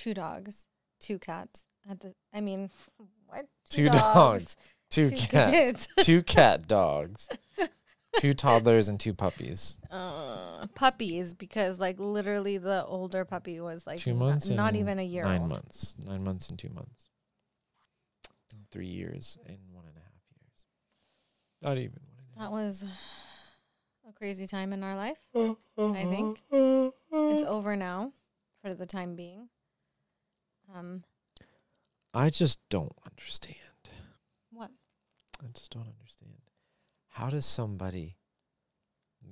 two dogs, two cats. At the, I mean, what? Two dogs, two, two cats, two cat dogs, two toddlers, and two puppies. Uh, puppies, because like literally the older puppy was like two not- months, not, even a year Nine old. months, nine months and two months. Three years and one and a half years. Not even one That was a crazy time in our life. I think it's over now, for the time being. Um, I just don't understand. what? I just don't understand. How does somebody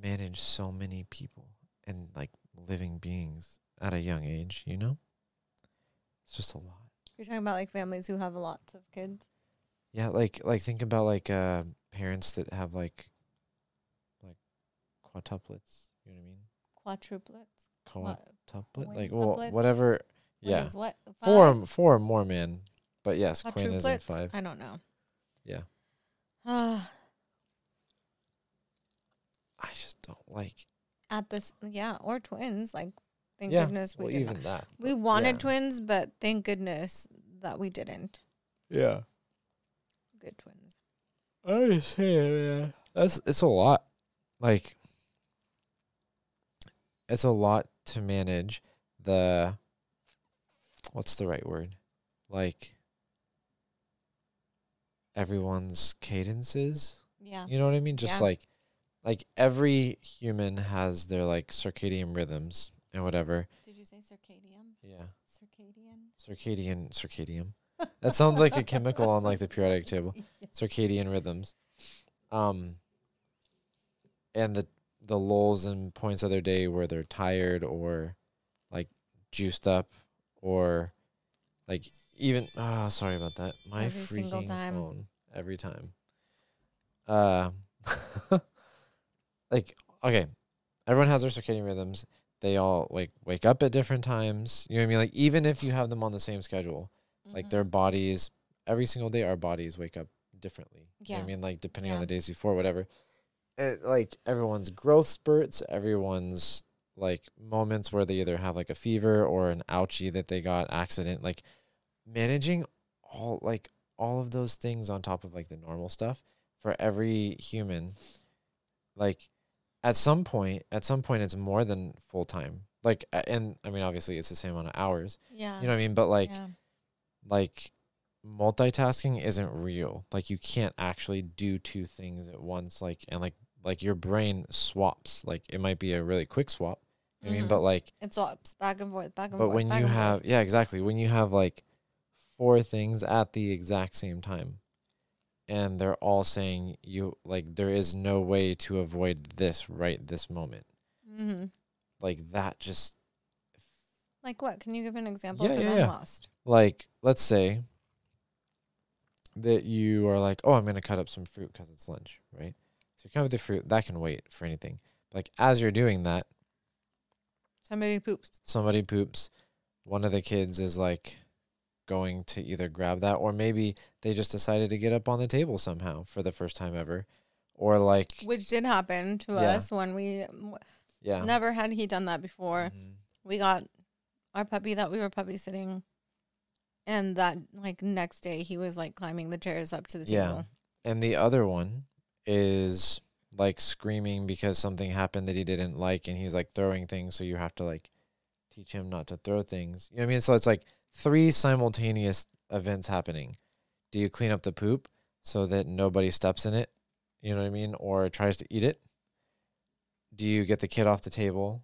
manage so many people and like living beings at a young age, you know? It's just a lot. You're talking about like families who have lots of kids. Yeah, like like think about like uh parents that have like like quadtuplets, you know what I mean? Quadruplets. What? Quadtuplet? Like well whatever What yeah. is what? Four Five? four or more men. But yes, Quinn is in five. I don't know. Yeah. Ah, I just don't like at this, yeah, or twins. Like, thank Yeah, goodness we well did even not. that. We wanted yeah. twins, but thank goodness that we didn't. Yeah. Good twins. I understand, yeah. That's it's a lot. Like it's a lot to manage the what's the right word? Like everyone's cadences. Yeah. You know what I mean? Just Yeah. like like every human has their like circadian rhythms and whatever. Did you say circadian? Yeah. Circadian. Circadian circadian. That sounds like a chemical on like the periodic table. circadian rhythms um and the the lulls and points of their day where they're tired or like juiced up or like even ah sorry about that. My Every freaking phone every time. Uh like okay everyone has their circadian rhythms. They all like wake up at different times. You know what i mean? Like even if you have them on the same schedule like Mhm. their bodies every single day our bodies wake up differently. You know Yeah. i mean? Like depending on the days before whatever. It, like everyone's growth spurts everyone's like moments where they either have like a fever or an ouchie that they got accident like managing all like all of those things on top of like the normal stuff for every human like at some point at some point it's more than full time like and i mean obviously it's the same amount of hours Yeah. you know what i mean but like yeah. like multitasking isn't real. Like you can't actually do two things at once. Like and like like your brain swaps. Like it might be a really quick swap. I mean, Mhm. but like It swaps back and forth, back and but forth. But when you and forth. have yeah, exactly. When you have like four things at the exact same time and they're all saying you like there is no way to avoid this right this moment. hmm Like that just Like what? Can you give an example? Yeah, yeah, yeah. lost. like let's say that you are like, oh, I'm gonna cut up some fruit because it's lunch, right? So you come with the fruit that can wait for anything. Like as you're doing that, Somebody poops. somebody poops. One of the kids is like going to either grab that, or maybe they just decided to get up on the table somehow for the first time ever, or like Which did happen to Yeah. us when we yeah, never had he done that before. Mhm. We got our puppy that we were puppy sitting, and that like next day he was like climbing the chairs up to the table. Yeah. table. and the other one is like screaming because something happened that he didn't like and he's like throwing things so you have to like teach him not to throw things. You know what I mean? So it's like three simultaneous events happening. Do you clean up the poop so that nobody steps in it? You know what I mean? Or tries to eat it? Do you get the kid off the table?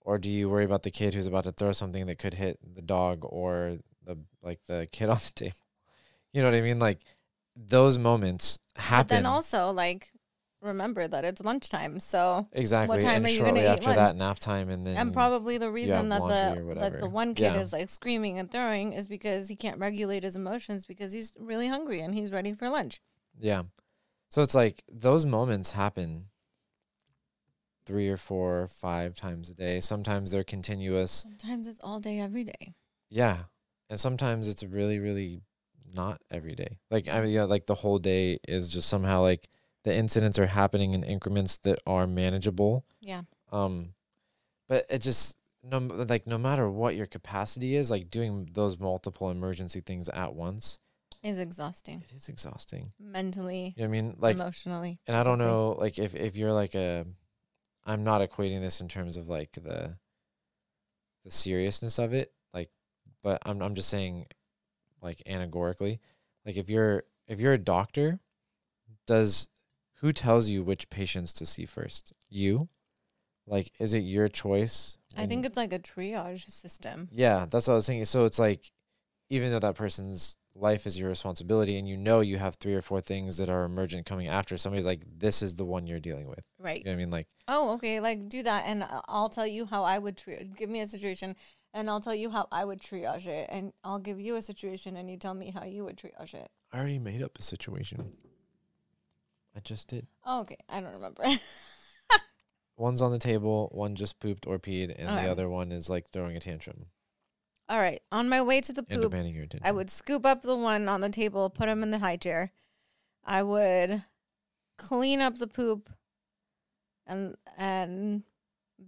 Or do you worry about the kid who's about to throw something that could hit the dog or the like the kid on the table? You know what I mean? Like those moments happen. But then also like remember that it's lunchtime, so Exactly. What time and are you gonna eat after lunch? that nap time and then and probably the reason that the that the one kid Yeah. is like screaming and throwing is because he can't regulate his emotions because he's really hungry and he's ready for lunch. Yeah. So it's like those moments happen three or four or five times a day. Sometimes they're continuous. Sometimes it's all day, every day. Yeah. And sometimes it's really, really not every day. Like I mean yeah, like the whole day is just somehow like the incidents are happening in increments that are manageable. Yeah. Um but it just no like no matter what your capacity is, like doing those multiple emergency things at once, Is exhausting it is exhausting. mentally, You know I mean? Like emotionally. and I don't know like if if you're like a I'm not equating this in terms of like the the seriousness of it, like but I'm I'm just saying like anagorically, like if you're if you're a doctor, does who tells you which patients to see first? You? Like is it your choice? I think it's like a triage system. yeah, that's what I was thinking. So it's like, even though that person's life is your responsibility, and you know you have three or four things that are emergent coming after, somebody's like, "This is the one you're dealing with." Right. You know what I mean? Like, Oh, okay. Like do that, and I- I'll tell you how I would triage. Give me a situation, and I'll tell you how I would triage it, and I'll give you a situation, and you tell me how you would triage it. I already made up a situation. I just did. Oh, okay. I don't remember. One's on the table. One just pooped or peed, and the other one is like throwing a tantrum All right. On my way to the and poop, demanding your attention. I would scoop up the one on the table, put him in the high chair. I would clean up the poop, and and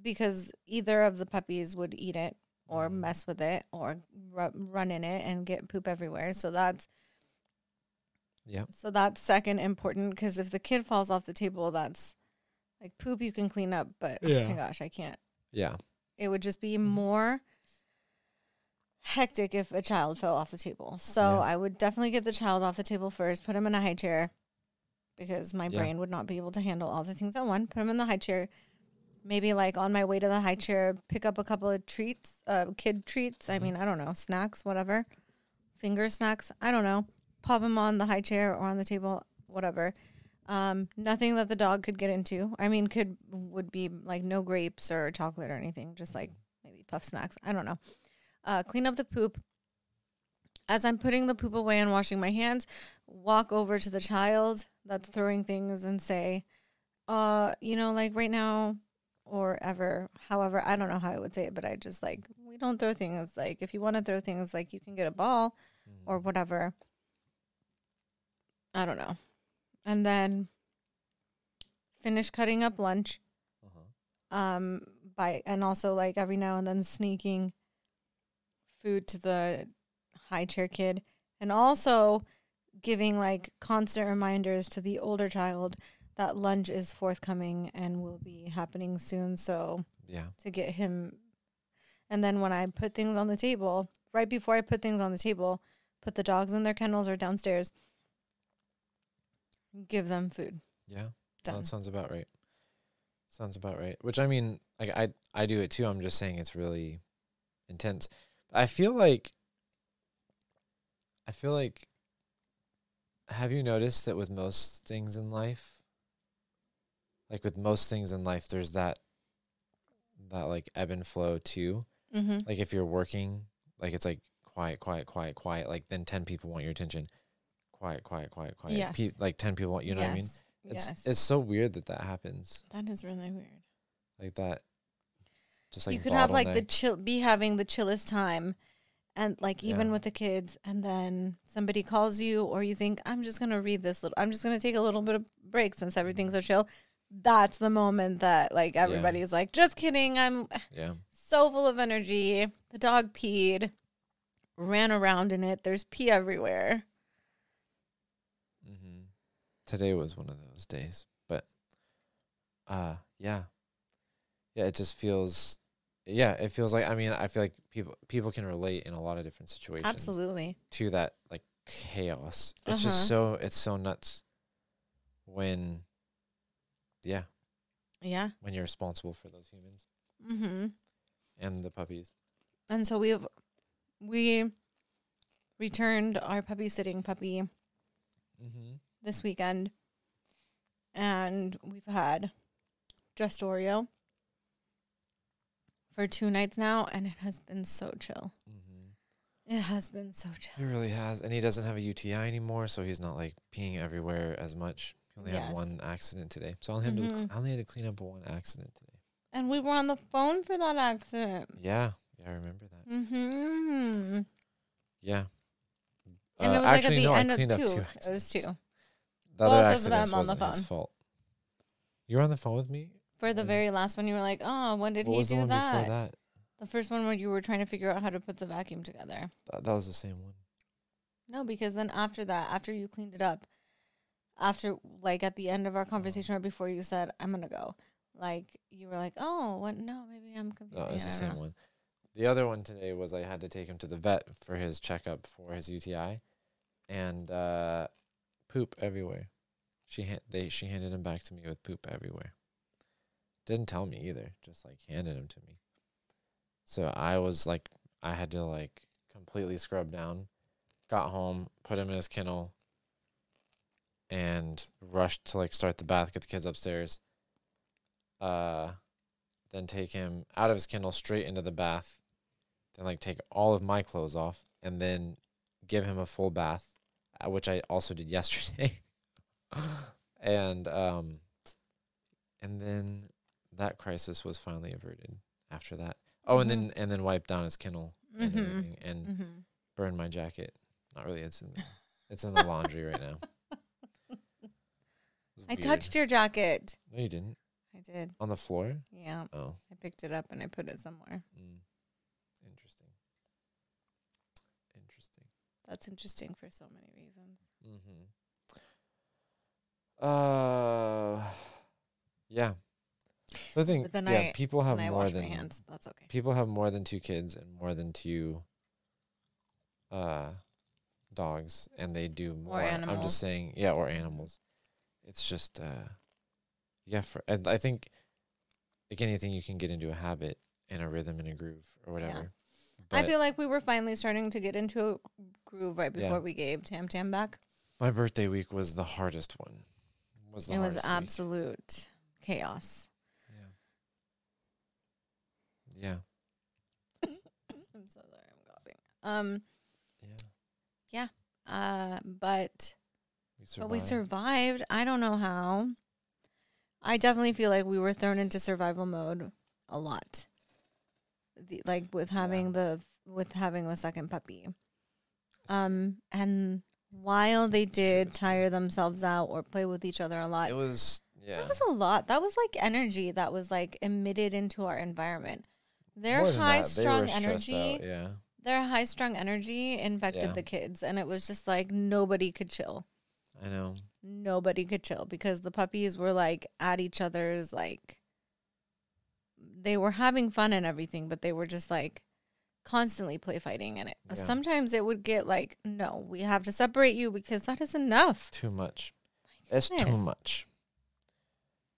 because either of the puppies would eat it or Mhm. mess with it or ru- run in it and get poop everywhere. So that's Yeah. so that's second important because if the kid falls off the table, that's like poop you can clean up, but oh my gosh, I can't. Yeah. It would just be Mhm. more hectic if a child fell off the table. So Yeah. I would definitely get the child off the table first, put him in a high chair because my Yeah. brain would not be able to handle all the things at one. Put him in the high chair. Maybe like on my way to the high chair, pick up a couple of treats, uh, kid treats. I Mhm. mean, I don't know, snacks, whatever, finger snacks. I don't know. Pop him on the high chair or on the table, whatever. Um, nothing that the dog could get into. I mean, could would be like no grapes or chocolate or anything. Just like maybe puff snacks. I don't know. Uh, clean up the poop. As I'm putting the poop away and washing my hands, walk over to the child that's throwing things and say, uh, you know, like right now or ever, however, I don't know how I would say it, but I just like, we don't throw things. Like, if you want to throw things, like you can get a ball or Mhm. whatever. I don't know. And then finish cutting up lunch Uh-huh. um by and also like every now and then sneaking food to the high chair kid and also giving like constant reminders to the older child that lunch is forthcoming and will be happening soon so Yeah. to get him and then when I put things on the table right before I put things on the table put the dogs in their kennels or downstairs give them food Yeah. Done that sounds about right. Sounds about right. Which I mean, like I I do it too. I'm just saying it's really intense. I feel like I feel like have you noticed that with most things in life like with most things in life there's that that like ebb and flow too. mm-hmm. Like if you're working, like it's like quiet, quiet, quiet, quiet, like then 10 people want your attention. Quiet, quiet, quiet, quiet. Yes. Pe- like 10 people you know what I mean? It's yes it's so weird that that happens that is really weird like that. Just like you could have like the chill, be having the chillest time, and like even Yeah. with the kids, and then somebody calls you, or you think I'm just gonna read this little, I'm just gonna take a little bit of break since everything's so chill. That's the moment that like Yeah. everybody's like, just kidding, I'm yeah, so full of energy. The dog peed, ran around in it. There's pee everywhere. Today was one of those days, but uh, yeah, yeah. It just feels, yeah, it feels like. I mean, I feel like people people can relate in a lot of different situations Absolutely. to that like chaos. It's just so it's so nuts when, yeah, Yeah. when you're responsible for those humans Mm-hmm. and the puppies. And so we've we returned our puppy sitting puppy Mm-hmm. This weekend, and we've had just Oreo for two nights now, and it has been so chill. Mm-hmm. It has been so chill. It really has, and he doesn't have a UTI anymore, so he's not like peeing everywhere as much. He only had one accident today, so I only had to. I only had to clean up one accident today. And we were on the phone for that accident. Yeah, yeah, I remember that. Mm-hmm. Yeah, And Uh, it was like at actually, the no, end I of cleaned two. up two It was two The Both other of accidents them on the wasn't his phone. fault. You were on the phone with me. for the Yeah. very last one. You were like, "Oh, when did what he was the do one that?" before that? The first one where you were trying to figure out how to put the vacuum together. Th- that was the same one. No, because then after that, after you cleaned it up, after like at the end of our conversation or before you said, I'm gonna go, like you were like, Oh, what no, maybe I'm confused. No, it's Yeah, the same know. one. The other one today was I had to take him to the vet for his checkup for his UTI, and uh, poop everywhere. She ha- they she handed him back to me with poop everywhere. Didn't tell me either, just like handed him to me. So I was like, I had to like completely scrub down. Got home, put him in his kennel, and rushed to like start the bath, get the kids upstairs. Uh, then take him out of his kennel straight into the bath, then like take all of my clothes off, and then give him a full bath, which I also did yesterday. and um, and then that crisis was finally averted after that. Oh, and Mhm. then and then wiped down his kennel and Mhm. everything, and Mm-hmm. burn my jacket. Not really. It's in the, it's in the laundry right now. I touched your jacket. No, you didn't. I did. On the floor. Yeah. Oh. I picked it up and I put it somewhere. Mm. Interesting. Interesting. That's interesting for so many reasons. Mm-hmm. Uh, yeah. So I think yeah, I- people have more than hands. That's okay. people have more than two kids and more than two uh dogs, and they do more. I'm just saying, yeah, or animals. It's just uh, yeah. For and I think like anything, you can get into a habit and a rhythm and a groove or whatever. I feel like we were finally starting to get into a groove right Yeah. before we gave Tam Tam back. my birthday week was the hardest one. Was the it was hardest week. absolute chaos. Yeah. Yeah. I'm so sorry, I'm coughing. Um, Yeah. yeah. uh, but We but we survived. I don't know how. I definitely feel like we were thrown into survival mode a lot. The, like with having the with having the second puppy. Um, and while they did tire themselves out or play with each other a lot, It was yeah. That was a lot. That was like energy that was like emitted into our environment. Their high strung energy, out, yeah. their high strung energy infected Yeah. the kids, and it was just like nobody could chill. I know. Nobody could chill because the puppies were like at each other's like. They were having fun and everything, but they were just like constantly play fighting, and it Yeah. sometimes it would get like, no, we have to separate you because that is enough. Too much. It's too much.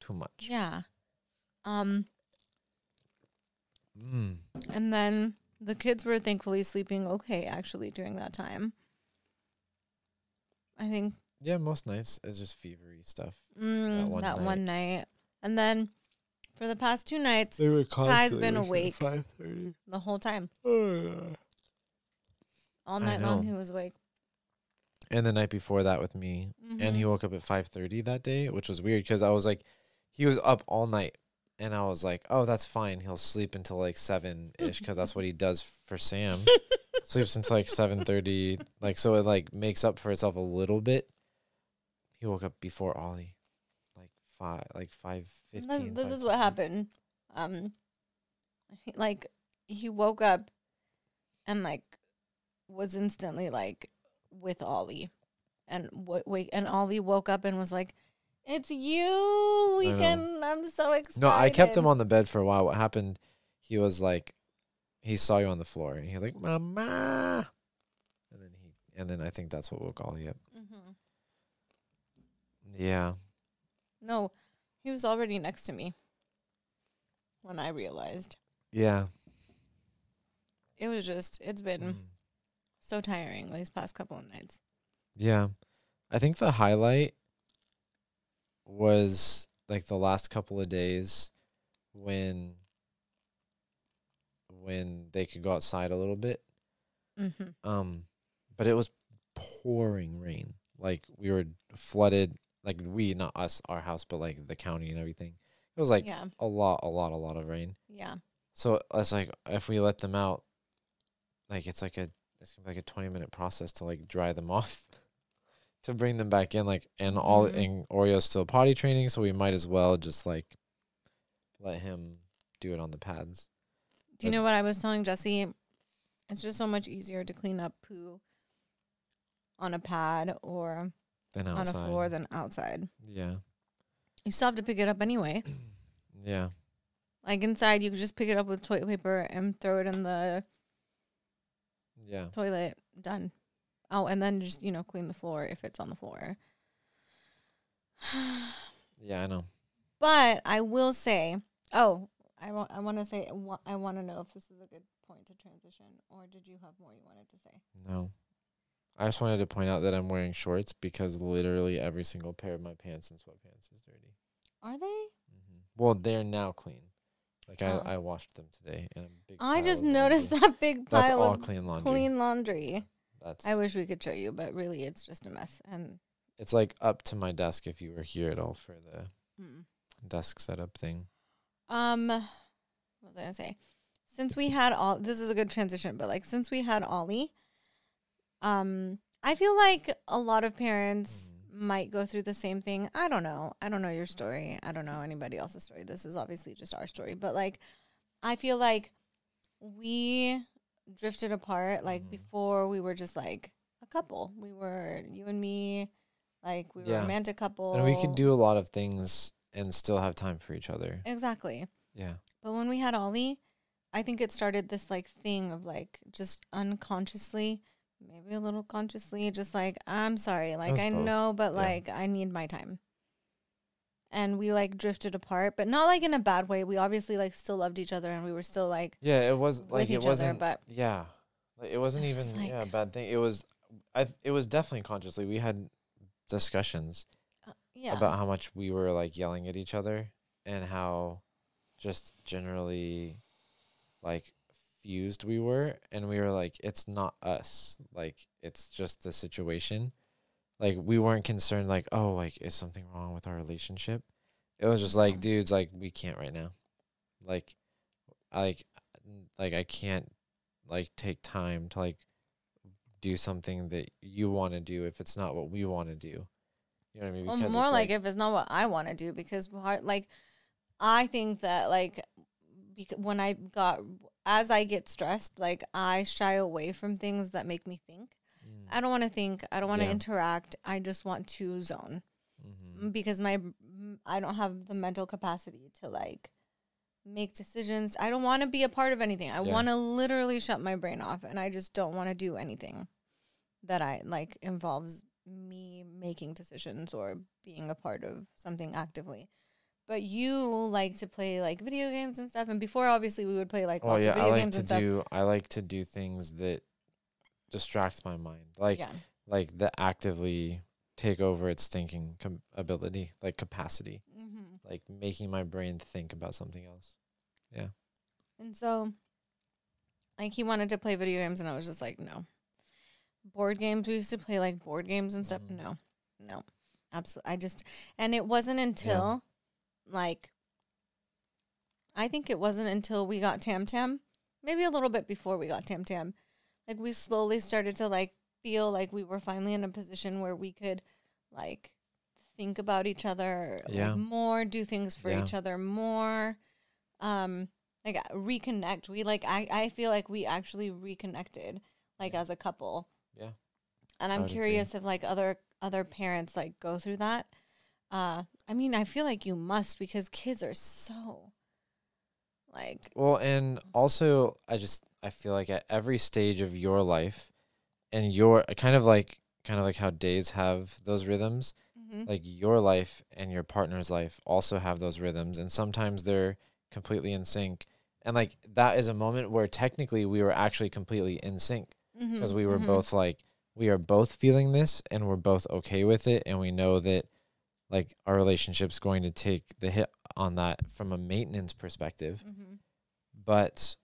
Too much. Yeah. Um. Mm. And then the kids were thankfully sleeping okay actually during that time. I think Yeah, most nights it's just fevery stuff. mm, one that one night. And then for the past two nights, They were Kai's been awake Five thirty. the whole time. and All I night long know. he was awake. And the night before that with me, and he Mhm. woke up at five thirty that day, which was weird because I was like, he was up all night, and I was like, oh, that's fine. He'll sleep until like seven ish because that's what he does for Sam. Sleeps until like seven thirty, like so it like makes up for itself a little bit. He woke up before Ollie, like five, like five This, fifteen. this is what happened. Um he- like he woke up and like was instantly like with Ollie. And w- wake and Ollie woke up and was like, "It's you. We I know. can I'm so excited." No, I kept him on the bed for a while. What happened? He was like, he saw you on the floor, and he was like, "Mama," and then he, and then I think that's what woke Ollie up. Mhm. Yeah, No, he was already next to me when I realized. yeah, It was just it's been Mm. so tiring these past couple of nights. yeah. I think the highlight was like the last couple of days when when they could go outside a little bit. Mm-hmm. Um, but it was pouring rain. Like we were flooded. Like we, not us, our house, but like the county and everything. It was like yeah, a lot, a lot, a lot of rain. yeah, So it's like if we let them out, like it's like a it's gonna be like a twenty minute process to like dry them off, to bring them back in. Like and all Mhm. and Oreo's still potty training, so we might as well just like let him do it on the pads. Do you know what I was telling Jesse? It's just so much easier to clean up poo on a pad or Then on outside. a floor than outside. Yeah. You still have to pick it up anyway. Yeah. Like inside, you could just pick it up with toilet paper and throw it in the Yeah. toilet. Done. Oh, and then just you know clean the floor if it's on the floor. Yeah, I know. But I will say, oh, I want I want to say I want to know if this is a good point to transition, or did you have more you wanted to say? No. I just wanted to point out that I'm wearing shorts because literally every single pair of my pants and sweatpants is dirty. Are they? Mm-hmm. Well, they're now clean. Like Oh. I, I washed them today and. I just noticed laundry. that big That's pile all of clean laundry. clean laundry. That's. I wish we could show you, but really, it's just a mess. And It's like up to my desk if you were here at all for the mm. desk setup thing. um, what was I gonna say? Since we had all, this is a good transition. But like, since we had Ollie, um, I feel like a lot of parents Mhm. might go through the same thing. I don't know. I don't know your story. I don't know anybody else's story. This is obviously just our story. But like, I feel like we drifted apart. Like Mhm. before, we were just like a couple. We were you and me, like we were Yeah. a romantic couple, And we could do a lot of things and still have time for each other. exactly. Yeah. But when we had Ollie, I think it started this like thing of like just unconsciously, maybe a little consciously, just like, I'm sorry. Like, I both. know, but Yeah. like, I need my time. And we like drifted apart, but not like in a bad way. We obviously like still loved each other and we were still like, Yeah, it was like it wasn't. but- yeah, like, it wasn't even yeah a bad thing. It was, I. It was definitely consciously. We had discussions uh, yeah. about how much we were like yelling at each other and how just generally like fused we were and we were like it's not us. Like it's just the situation. Like we weren't concerned like oh like is something wrong with our relationship? It was just like dudes like we can't right now. Like I like like I can't like take time to like do something that you want to do if it's not what we want to do. You know what I mean? Well, Because more it's like, if it's not what I want to do, because like I think that like bec- when I got as I get stressed, like I shy away from things that make me think. Mm, I don't want to think. I don't want to Yeah. interact. I just want to zone mhm. because my I don't have the mental capacity to like make decisions. I don't want to be a part of anything. I Yeah. want to literally shut my brain off, and I just don't want to do anything that I like involves me making decisions or being a part of something actively. But you like to play like video games and stuff, and before obviously we would play like Oh lots yeah, of I like games to and stuff. do. I like to do things that distract my mind, like yeah, like that actively take over its thinking com- ability, like capacity, hmm like making my brain think about something else. Yeah. And so, like, he wanted to play video games, and I was just like, no. Board games, we used to play like board games and stuff. Mhm. No, no, absolutely. I just, and it wasn't until, like, I think it wasn't until we got Tam Tam, maybe a little bit before we got Tam Tam, like, we slowly started to, like, feel like we were finally in a position where we could, like, think about each other Yeah. like, more, do things for Yeah. each other more. Um, like uh, reconnect. We like I I feel like we actually reconnected like as a couple. Yeah. And I'm would agree. curious if like other other parents like go through that. Uh I mean, I feel like you must because kids are so like Well, and also I just I feel like at every stage of your life, and your kind of like kind of like how days have those rhythms. mhm. like your life and your partner's life also have those rhythms and sometimes they're completely in sync and like that is a moment where technically we were actually completely in sync because Mhm, we were mhm. both like we are both feeling this and we're both okay with it and we know that like our relationship's going to take the hit on that from a maintenance perspective Mhm. but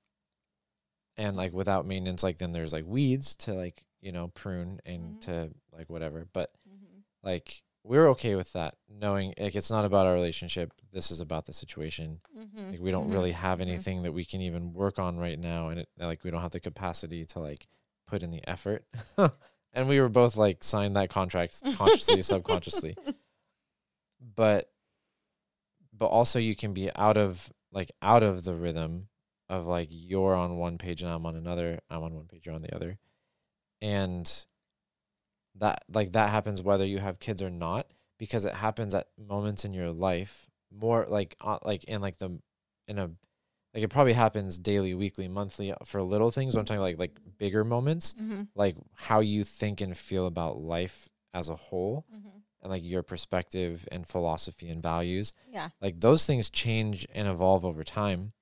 and like without maintenance like then there's like weeds to like you know prune and Mhm. to like whatever but Mhm. like we're okay with that knowing like it's not about our relationship this is about the situation Mhm. like we don't Mhm. really have Mhm. anything that we can even work on right now and it like we don't have the capacity to like put in the effort and we were both like signed that contract consciously subconsciously but but also you can be out of like out of the rhythm of like you're on one page and I'm on another, I'm on one page, you're on the other. And that like that happens whether you have kids or not because it happens at moments in your life more like uh, like in like the in a like it probably happens daily, weekly, monthly for little things. But I'm talking like like bigger moments, Mm-hmm. like how you think and feel about life as a whole, Mm-hmm. And like your perspective and philosophy and values. Yeah. Like those things change and evolve over time.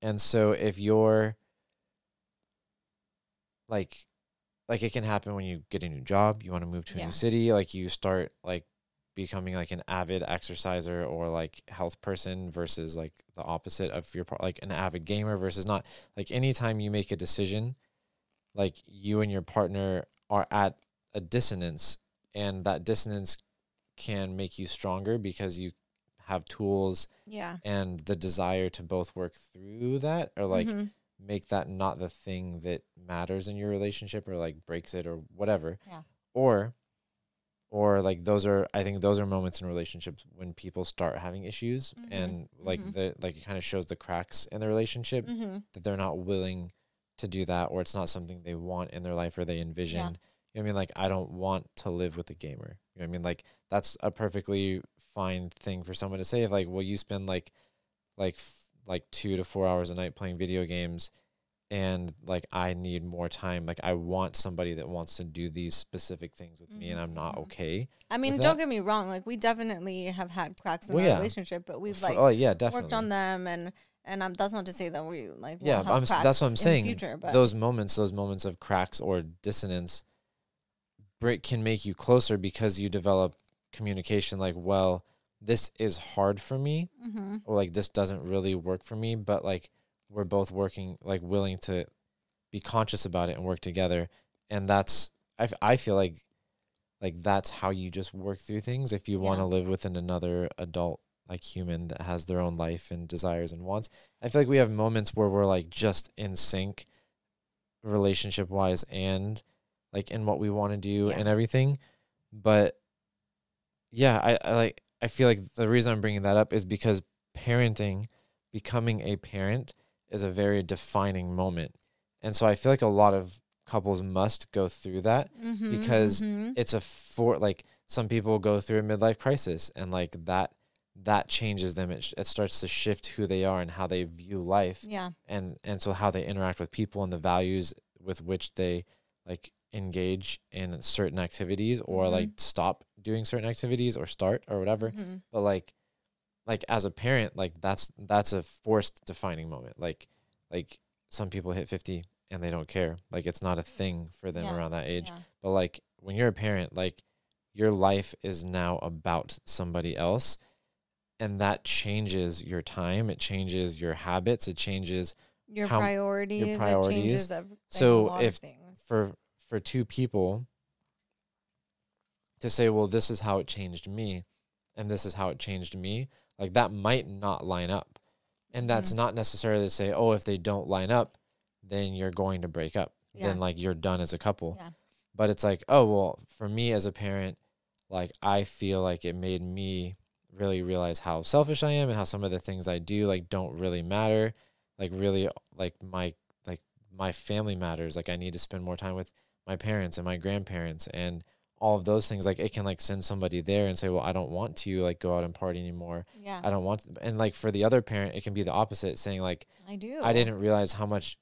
And so if you're like like it can happen when you get a new job, you want to move to a Yeah. new city, like you start like becoming like an avid exerciser or like health person versus like the opposite of your part like an avid gamer versus not like anytime you make a decision like you and your partner are at a dissonance and that dissonance can make you stronger because you have tools Yeah. and the desire to both work through that or like Mhm. make that not the thing that matters in your relationship or like breaks it or whatever. Yeah. Or or like those are I think those are moments in relationships when people start having issues Mhm. and like Mhm. the like it kind of shows the cracks in the relationship Mm-hmm. that they're not willing to do that or it's not something they want in their life or they envision. You know what I mean? Like I don't want to live with a gamer. You know I mean? Like that's a perfectly fine thing for someone to say if like well you spend like like f- like 2 to 4 hours a night playing video games and like I need more time. Like I want somebody that wants to do these specific things with me and I'm not Mhm. okay. I mean, don't that- get me wrong. Like we definitely have had cracks in Well, our yeah. relationship, but we've For- like oh yeah, definitely. worked on them, and and um, that's not to say that we like yeah, I'm, that's what I'm saying. future, those moments, those moments of cracks or dissonance, break can make you closer because you develop communication. Like, well, this is hard for me, hmm or like this doesn't really work for me. But like, we're both working, like, willing to be conscious about it and work together. And that's, I, f- I feel like, like that's how you just work through things. If you want to live within another adult like human that has their own life and desires and wants. I feel like we have moments where we're like just in sync relationship wise and like in what we want to do Yeah. and everything. But yeah, I, I like I feel like the reason I'm bringing that up is because parenting, becoming a parent is a very defining moment. And so I feel like a lot of couples must go through that Mm-hmm, because it's a for like some people go through a midlife crisis and like that that changes them it, sh- it starts to shift who they are and how they view life yeah, and and so how they interact with people and the values with which they like engage in certain activities or Mhm. like stop doing certain activities or start or whatever Mhm. but like like as a parent like that's that's a forced defining moment like like some people hit 50 and they don't care like it's not a thing for them Yeah, around that age yeah. but like when you're a parent like your life is now about somebody else and that changes your time it changes your habits it changes Your how- priorities, it priorities. changes everything, So a lot of if- things. for for two people to say well this is how it changed me and this is how it changed me like that might not line up and that's Mhm. not necessarily to say oh if they don't line up then you're going to break up Yeah. then like you're done as a couple Yeah. but it's like oh well for me as a parent like i feel like it made me really realize how selfish i am and how some of the things i do like don't really matter like really like my like my family matters like i need to spend more time with my parents and my grandparents and all of those things like it can like send somebody there and say well i don't want to like go out and party anymore yeah, i don't want to. and like for the other parent it can be the opposite saying like I do. i didn't realize how much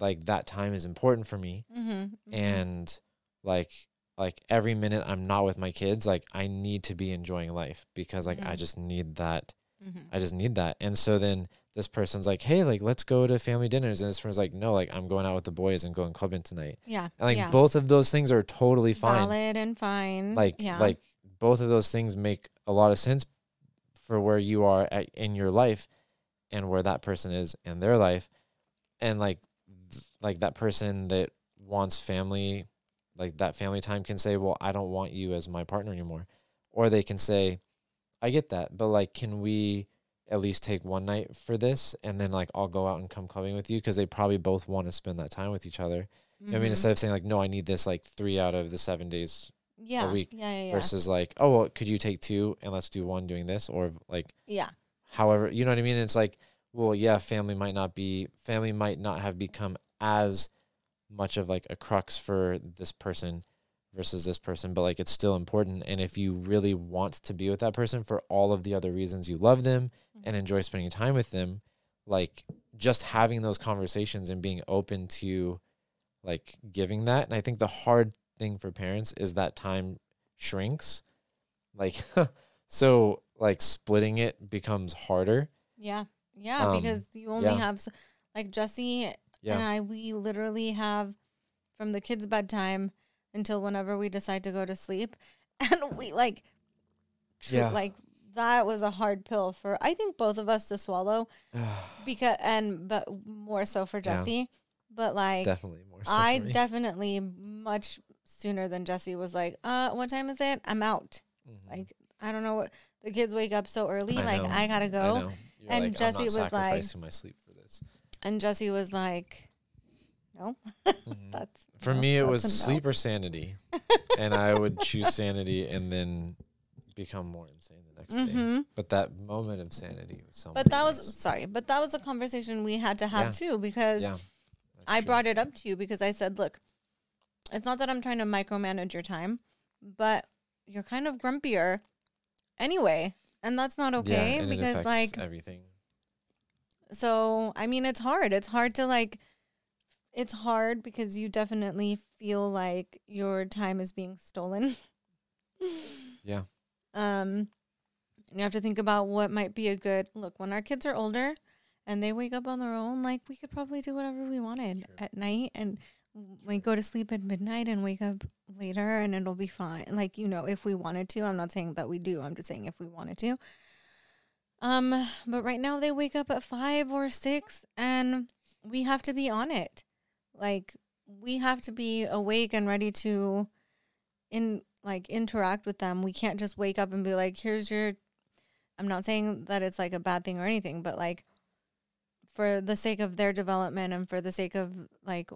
like that time is important for me Mm-hmm, and like like every minute i'm not with my kids like i need to be enjoying life because like i Mhm. just need that hmm i just need that and so then this person's like hey like let's go to family dinners. And this person's like no like i'm going out with the boys and going clubbing tonight. Yeah, and like yeah. both of those things are totally fine. Valid and fine. like yeah, like both of those things make a lot of sense for where you are at, in your life and where that person is in their life. And like like that person that wants family like that family time can say well i don't want you as my partner anymore. Or they can say i get that but like can we at least take one night for this and then like i'll go out and come clubbing with you because they probably both want to spend that time with each other you know i mean Mhm. instead of saying like no i need this like three out of the seven days yeah, a week yeah, yeah, yeah. versus like, oh well, could you take two and let's do one doing this or like yeah. however you know what I mean? It's like well, yeah, family might not be family might not have become as much of like a crux for this person versus this person, but like it's still important. And if you really want to be with that person for all of the other reasons you love them and enjoy spending time with them, like just having those conversations and being open to like giving that. And I think the hard thing for parents is that time shrinks. Like so like splitting it becomes harder. Yeah. Yeah, Um, because you only yeah. have like Jesse and I we literally have from the kids bedtime until whenever we decide to go to sleep and we like tr- Yeah. like that was a hard pill for I think both of us to swallow because and but more so for Yeah. Jesse but like definitely more so I definitely much sooner than Jesse was like uh what time is it I'm out Mhm. like I don't know what the kids wake up so early I like know, I gotta I go know. You're And like, Jesse was like- my sleep for this. and Jesse was like no Mhm. that's For no, me, it was sleep or sanity, and I would choose sanity and then become more insane the next day. hmm But that moment of sanity was so. But that was sorry, but that was a conversation we had to have Yeah. too because yeah. I true. brought it up to you because I said, look, it's not that I'm trying to micromanage your time, but you're kind of grumpier anyway, and that's not Yeah, okay and because like everything. so I mean it's hard. It's hard to like it's hard because you definitely feel like your time is being stolen. Yeah. Um and you have to think about what might be a good look when our kids are older and they wake up on their own, like we could probably do whatever we wanted Sure. at night and we go to sleep at midnight and wake up later and it'll be fine. Like, you know, if we wanted to. I'm not saying that we do. I'm just saying if we wanted to. Um, but right now they wake up at five or six and we have to be on it. Like we have to be awake and ready to in like interact with them. We can't just wake up and be like, here's your I'm not saying that it's like a bad thing or anything, but like for the sake of their development and for the sake of like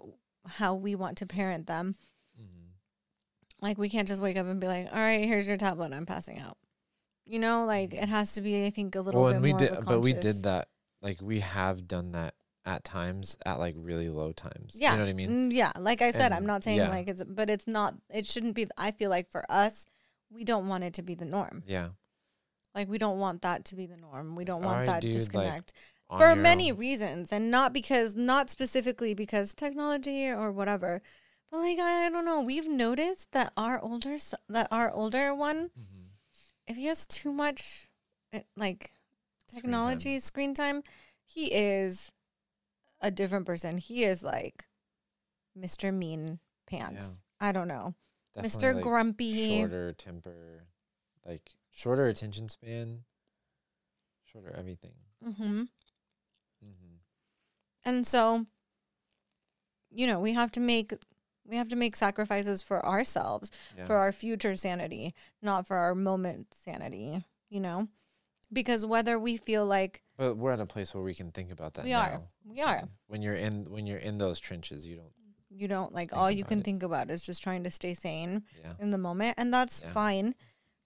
how we want to parent them, Mhm. like we can't just wake up and be like, "All right, here's your tablet. I'm passing out." You know, like it has to be. I think a little Well, bit and we more. did, of a but we did that. Like we have done that at times, at like really low times. Yeah, you know what I mean. Mm, yeah. Like I said, I'm not saying yeah. like it's, but it's not. It shouldn't be. I feel like for us, we don't want it to be the norm. Yeah, Like we don't want that to be the norm. We don't want right, that dude, disconnect. on for many own. reasons and not because not specifically because technology or whatever but like i don't know we've noticed that our older that our older one Mhm. if he has too much eh, like Screen technology screen time he is a different person. He is like mr mean pants. I don't know. Definitely, mr like, grumpy. shorter temper, like shorter attention span, shorter everything. hmm hmm and so you know we have to make we have to make sacrifices for ourselves Yeah. for our future sanity, not for our moment sanity, you know? Because whether we feel like but we're at a place where we can think about that. We are. now. We So are. When you're in when you're in those trenches, you don't. you don't like all you can it. think about is just trying to stay sane Yeah. in the moment, and that's Yeah. fine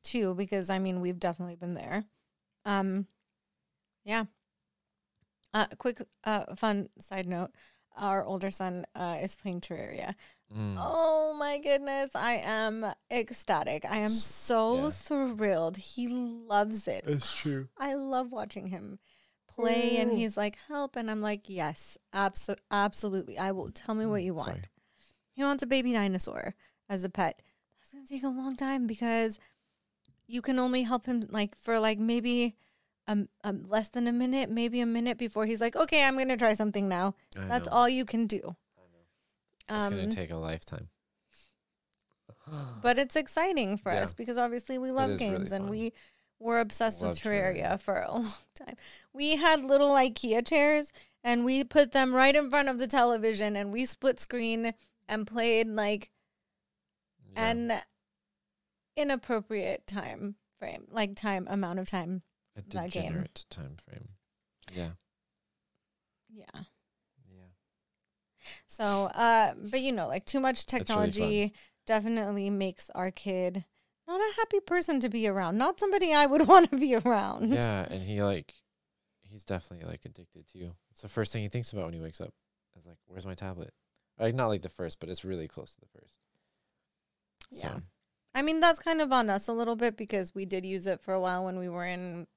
too because I mean, we've definitely been there. Um yeah. Uh quick uh fun side note. Our older son uh, is playing Terraria. Mm. Oh my goodness, I am ecstatic. I am so yeah. thrilled. He loves it. It's true. I love watching him play and Mm. he's like, help. And I'm like, yes, abso- absolutely. I will tell me what you want. Sorry. He wants a baby dinosaur as a pet. That's going to take a long time because you can only help him like for like maybe um, um less than a minute, maybe a minute before he's like, okay, I'm going to try something now. I That's know. all you can do. I know. It's Um, gonna take a lifetime. but it's exciting for Yeah. us because obviously we love is really games and we were obsessed with Terraria, Terraria. for a long time. We had little IKEA chairs and we put them right in front of the television and we split screen and played like Yeah. an inappropriate time frame, like time amount of time. a that game. time frame. Yeah. Yeah. Yeah. So, uh, but you know, like too much really technology definitely makes our kid not a happy person to be around. Not somebody I would want to be around. yeah, and he like he's definitely like addicted too. It's the first thing he thinks about when he wakes up. Is like, where's my tablet? Like not like the first, but it's really close to the first. Yeah. I mean, that's kind of on us a little bit because we did use it for a while when we were in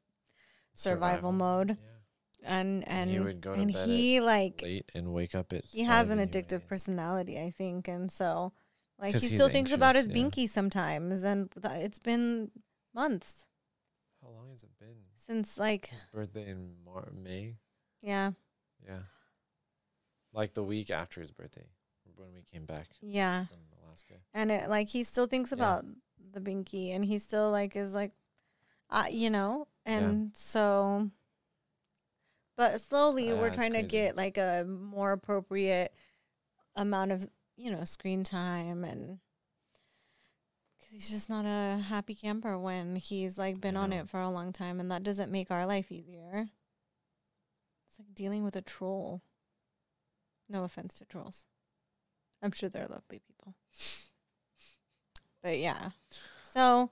survival mode. Yeah. And and And he would go to and bed he like Late and wake up at. he has an addictive anyway. personality, I think, and so like he still thinks about his yeah. binky sometimes, and th- it's been months How long has it been? since like His birthday in Mar- May. yeah Yeah. Like the week after his birthday, when we came back yeah, from Alaska. and it like he still thinks Yeah. about the binky, and he still like is like, uh, you know, and so. But slowly, Ah, we're it's trying to get like a more appropriate amount of you know screen time and because he's just not a happy camper when he's like been on it for a long time and that doesn't make our life easier. It's like dealing with a troll. No offense to trolls. I'm sure they're lovely people. But yeah. So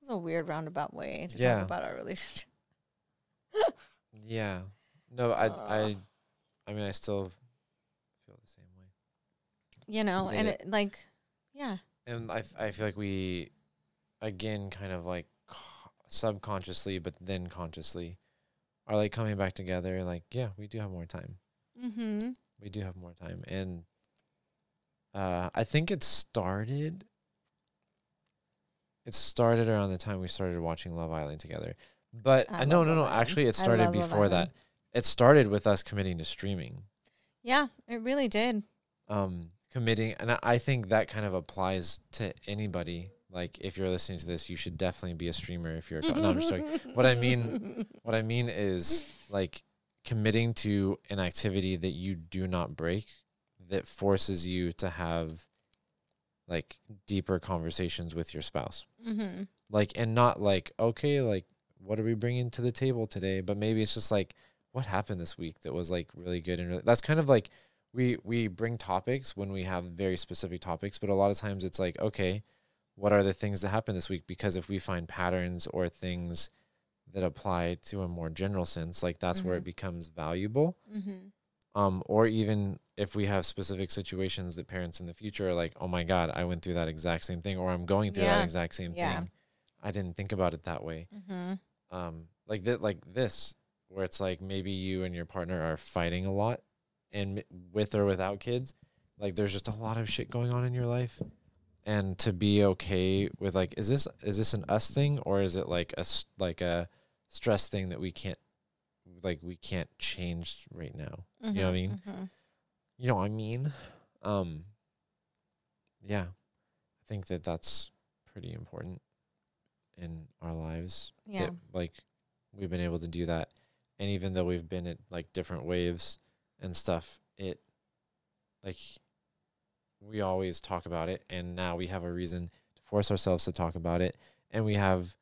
it's a weird roundabout way to Yeah. talk about our relationship. Yeah. No, I, Ugh. I, I mean, I still feel the same way. you know and it. like yeah And I, I feel like we, again, kind of like subconsciously, but then consciously, are like coming back together. Like, yeah, we do have more time. mm-hmm We do have more time, and uh, I think it started. It started around the time we started watching Love Island together, but I uh, no, no, no. Actually, it started before that. It started with us committing to streaming. yeah it really did. Um committing and I- i think that kind of applies to anybody. Like if you're listening to this you should definitely be a streamer if you're a co- no i'm just joking. What I mean- what i mean is like committing to an activity that you do not break that forces you to have like deeper conversations with your spouse. Mm-hmm. like and not like okay like what are we bringing to the table today? But maybe it's just like what happened this week that was like really good and really, that's kind of like we we bring topics when we have very specific topics but a lot of times it's like okay what are the things that happened this week because if we find patterns or things that apply to a more general sense like that's where it Mhm. becomes valuable Mm-hmm. um or even if we have specific situations that parents in the future are like oh my god i went through that exact same thing or i'm going through Yeah. that exact same Yeah. thing i didn't think about it that way Mm-hmm. um like that like this where it's like maybe you and your partner are fighting a lot and with or without kids like there's just a lot of shit going on in your life and to be okay with like is this is this an us thing or is it like a like a stress thing that we can't like we can't change right now Mm-hmm. know what I mean? you know what I mean? Um, yeah, I think that that's pretty important in our lives. Yeah. that, like we've been able to do that, and even though we've been at like different waves and stuff, it like we always talk about it, and now we have a reason to force ourselves to talk about it, and we have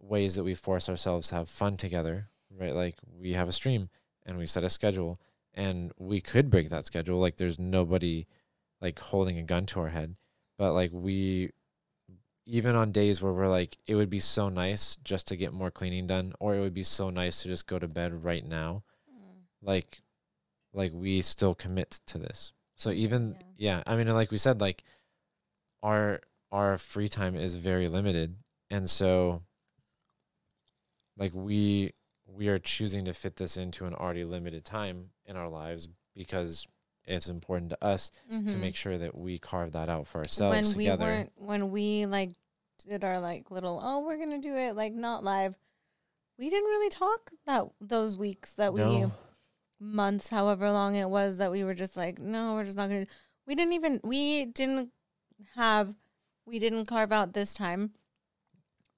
ways that we force ourselves to have fun together, right? Like we have a stream and we set a schedule and we could break that schedule like there's nobody like holding a gun to our head but like we even on days where we're like it would be so nice just to get more cleaning done or it would be so nice to just go to bed right now mm. like like we still commit to this. So even yeah, i mean like we said like our our free time is very limited. And so like we we are choosing to fit this into an already limited time in our lives because it's important to us Mm-hmm. to make sure that we carve that out for ourselves when we together. weren't when we like did our like little oh we're gonna do it like not live we didn't really talk that those weeks that we No. months however long it was that we were just like no we're just not gonna we didn't even we didn't have we didn't carve out this time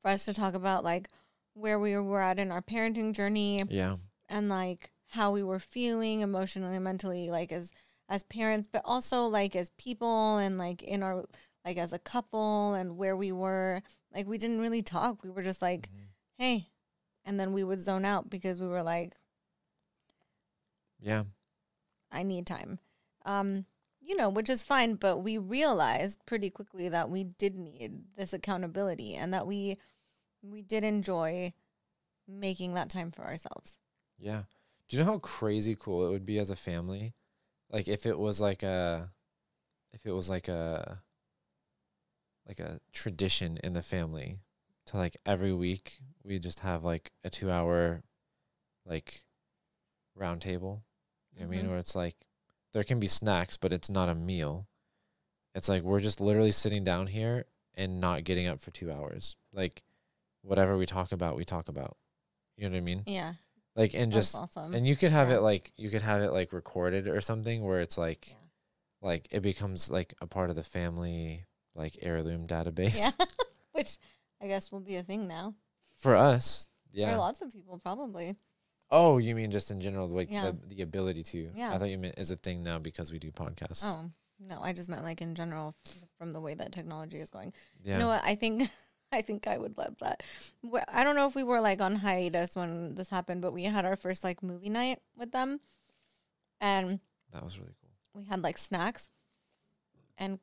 for us to talk about like where we were at in our parenting journey Yeah. and like how we were feeling emotionally and mentally like as as parents but also like as people and like in our like as a couple and where we were like we didn't really talk we were just like Mhm. hey and then we would zone out because we were like Yeah. i need time um you know which is fine but we realized pretty quickly that we did need this accountability and that we we did enjoy making that time for ourselves Yeah. Do you know how crazy cool it would be as a family? Like if it was like a if it was like a like a tradition in the family to like every week we just have like a 2 hour like round table. You know what I mean Mhm. where it's like there can be snacks but it's not a meal. It's like we're just literally sitting down here and not getting up for 2 hours. Like whatever we talk about, we talk about. You know what I mean? Yeah. Like and That's just awesome. and you could have Yeah. it like you could have it like recorded or something where it's like Yeah. like it becomes like a part of the family like heirloom database yeah. Which I guess will be a thing now. for us. Yeah for lots of people, probably. Oh, you mean just in general like Yeah. the, the ability to. Yeah. I thought you meant is a thing now because we do podcasts. Oh, no. I just meant like in general f- from the way that technology is going. yeah. You know what? I think I think I would love that. I don't know if we were like on hiatus when this happened, but we had our first like movie night with them, and That was really cool. we had like snacks, and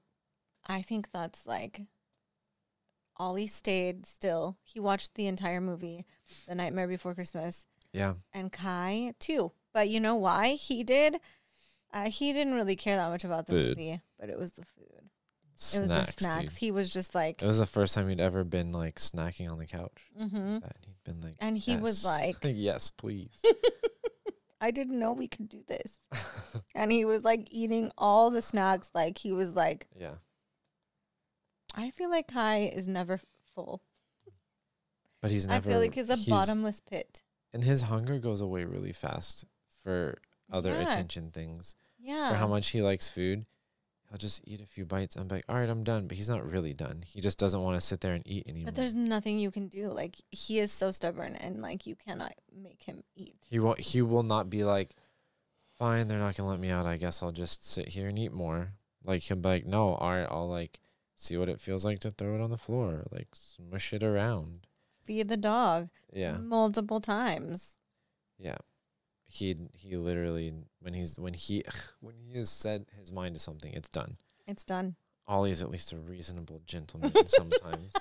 I think that's like. Ollie stayed still. He watched the entire movie, The Nightmare Before Christmas, Yeah. and Kai too. But you know why he did? Uh, he didn't really care that much about the Food. movie, but it was the food. Snacks. It was the dude. snacks. He was just like, It was the first time he'd ever been like snacking on the couch. mm-hmm. That he'd been like and he was like, Yes, please. I didn't know we could do this. And he was like eating all the snacks. Like he was like, yeah. I feel like Kai is never full. But he's never. I feel like he's a bottomless pit. and his hunger goes away really fast for other Yeah. attention things. Yeah. For how much he likes food, he'll just eat a few bites I'm like, "All right, I'm done." But he's not really done. He just doesn't want to sit there and eat anymore. But there's nothing you can do. Like he is so stubborn, and like you cannot make him eat. he won't. He will not be like, "Fine, they're not gonna let me out. I guess I'll just sit here and eat more." Like he'll be like, "No, all right, I'll like see what it feels like to throw it on the floor, like smush it around." Feed the dog Yeah, multiple times. yeah. He he literally when he's when he when he has set his mind to something, it's done. It's done. Ollie's at least a reasonable gentleman sometimes.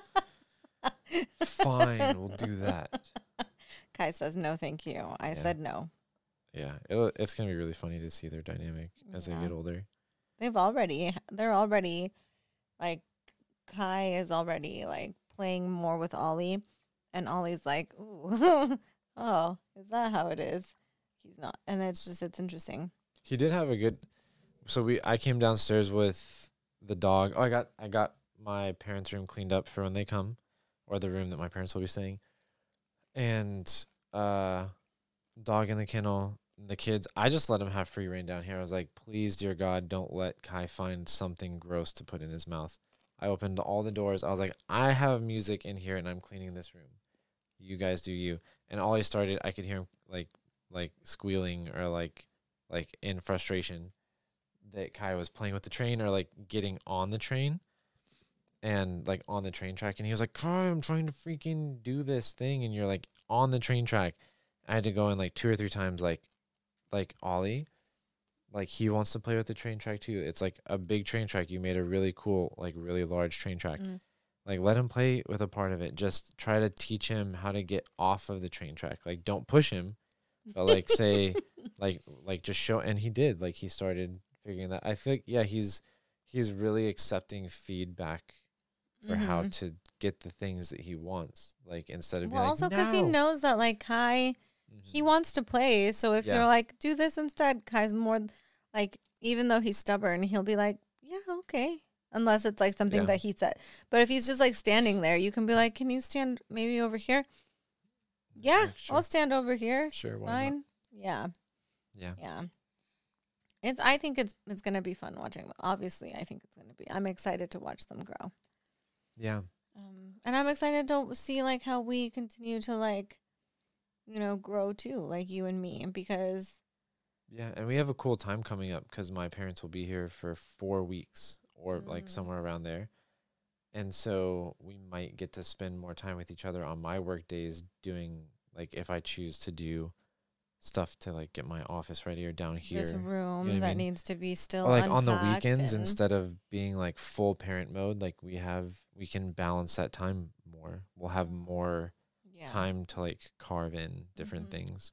Fine, we'll do that. Kai says no, thank you. I Yeah. said no. Yeah, it'll, it's gonna be really funny to see their dynamic as Yeah. they get older. They've already. They're already, like, Kai is already like playing more with Ollie, and Ollie's like, "Ooh, oh, is that how it is?" He's not, and it's just it's interesting. He did have a good. So we, I came downstairs with the dog. Oh, I got, I got my parents' room cleaned up for when they come, or the room that my parents will be staying, and uh, dog in the kennel. The kids, I just let him have free rein down here. I was like, please, dear God, don't let Kai find something gross to put in his mouth. I opened all the doors. I was like, I have music in here and I'm cleaning this room. You guys do you. And all he started, I could hear him like, like squealing or like, like in frustration that Kai was playing with the train or like getting on the train and like on the train track. And he was like, Kai, I'm trying to freaking do this thing. And you're like on the train track. I had to go in like two or three times, like, like Ollie, like he wants to play with the train track too. It's like a big train track. You made a really cool, like really large train track. Mm. Like let him play with a part of it. Just try to teach him how to get off of the train track. Like don't push him, but like say, like like just show. And he did. Like he started figuring that. I feel like yeah, he's he's really accepting feedback for how Mhm. to get the things that he wants. Like instead of well, being also because he knows that like Kai, he Mhm. wants to play. So if Yeah. you're like, do this instead, Kai's more like, even though he's stubborn, he'll be like, yeah, okay. Unless it's like something Yeah. that he said. But if he's just like standing there, you can be like, can you stand maybe over here? Yeah, sure. I'll stand over here. Sure, It's why not? fine. Yeah, yeah. yeah. It's. I think it's it's gonna be fun watching. them. Obviously, I think it's gonna be. I'm excited to watch them grow. Yeah. Um, and I'm excited to see like how we continue to like, you know, grow too, like you and me, because Yeah, and we have a cool time coming up because my parents will be here for four weeks or like Mm. somewhere around there. And so we might get to spend more time with each other on my work days doing like if I choose to do stuff to like get my office ready or down here. this room what I that mean? needs to be still Or like on the weekends and- instead of being like full parent mode, like we have we can balance that time more. We'll have more yeah. time to like carve in different Mhm. things.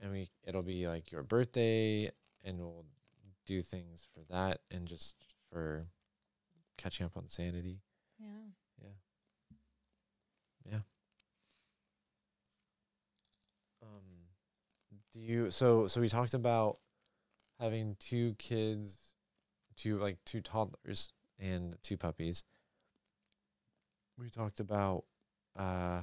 and we it'll be like your birthday and we'll do things for that and just for catching up on sanity. Yeah. Yeah. Yeah. Um, do you so so we talked about having two kids, two like two toddlers and two puppies. We talked about uh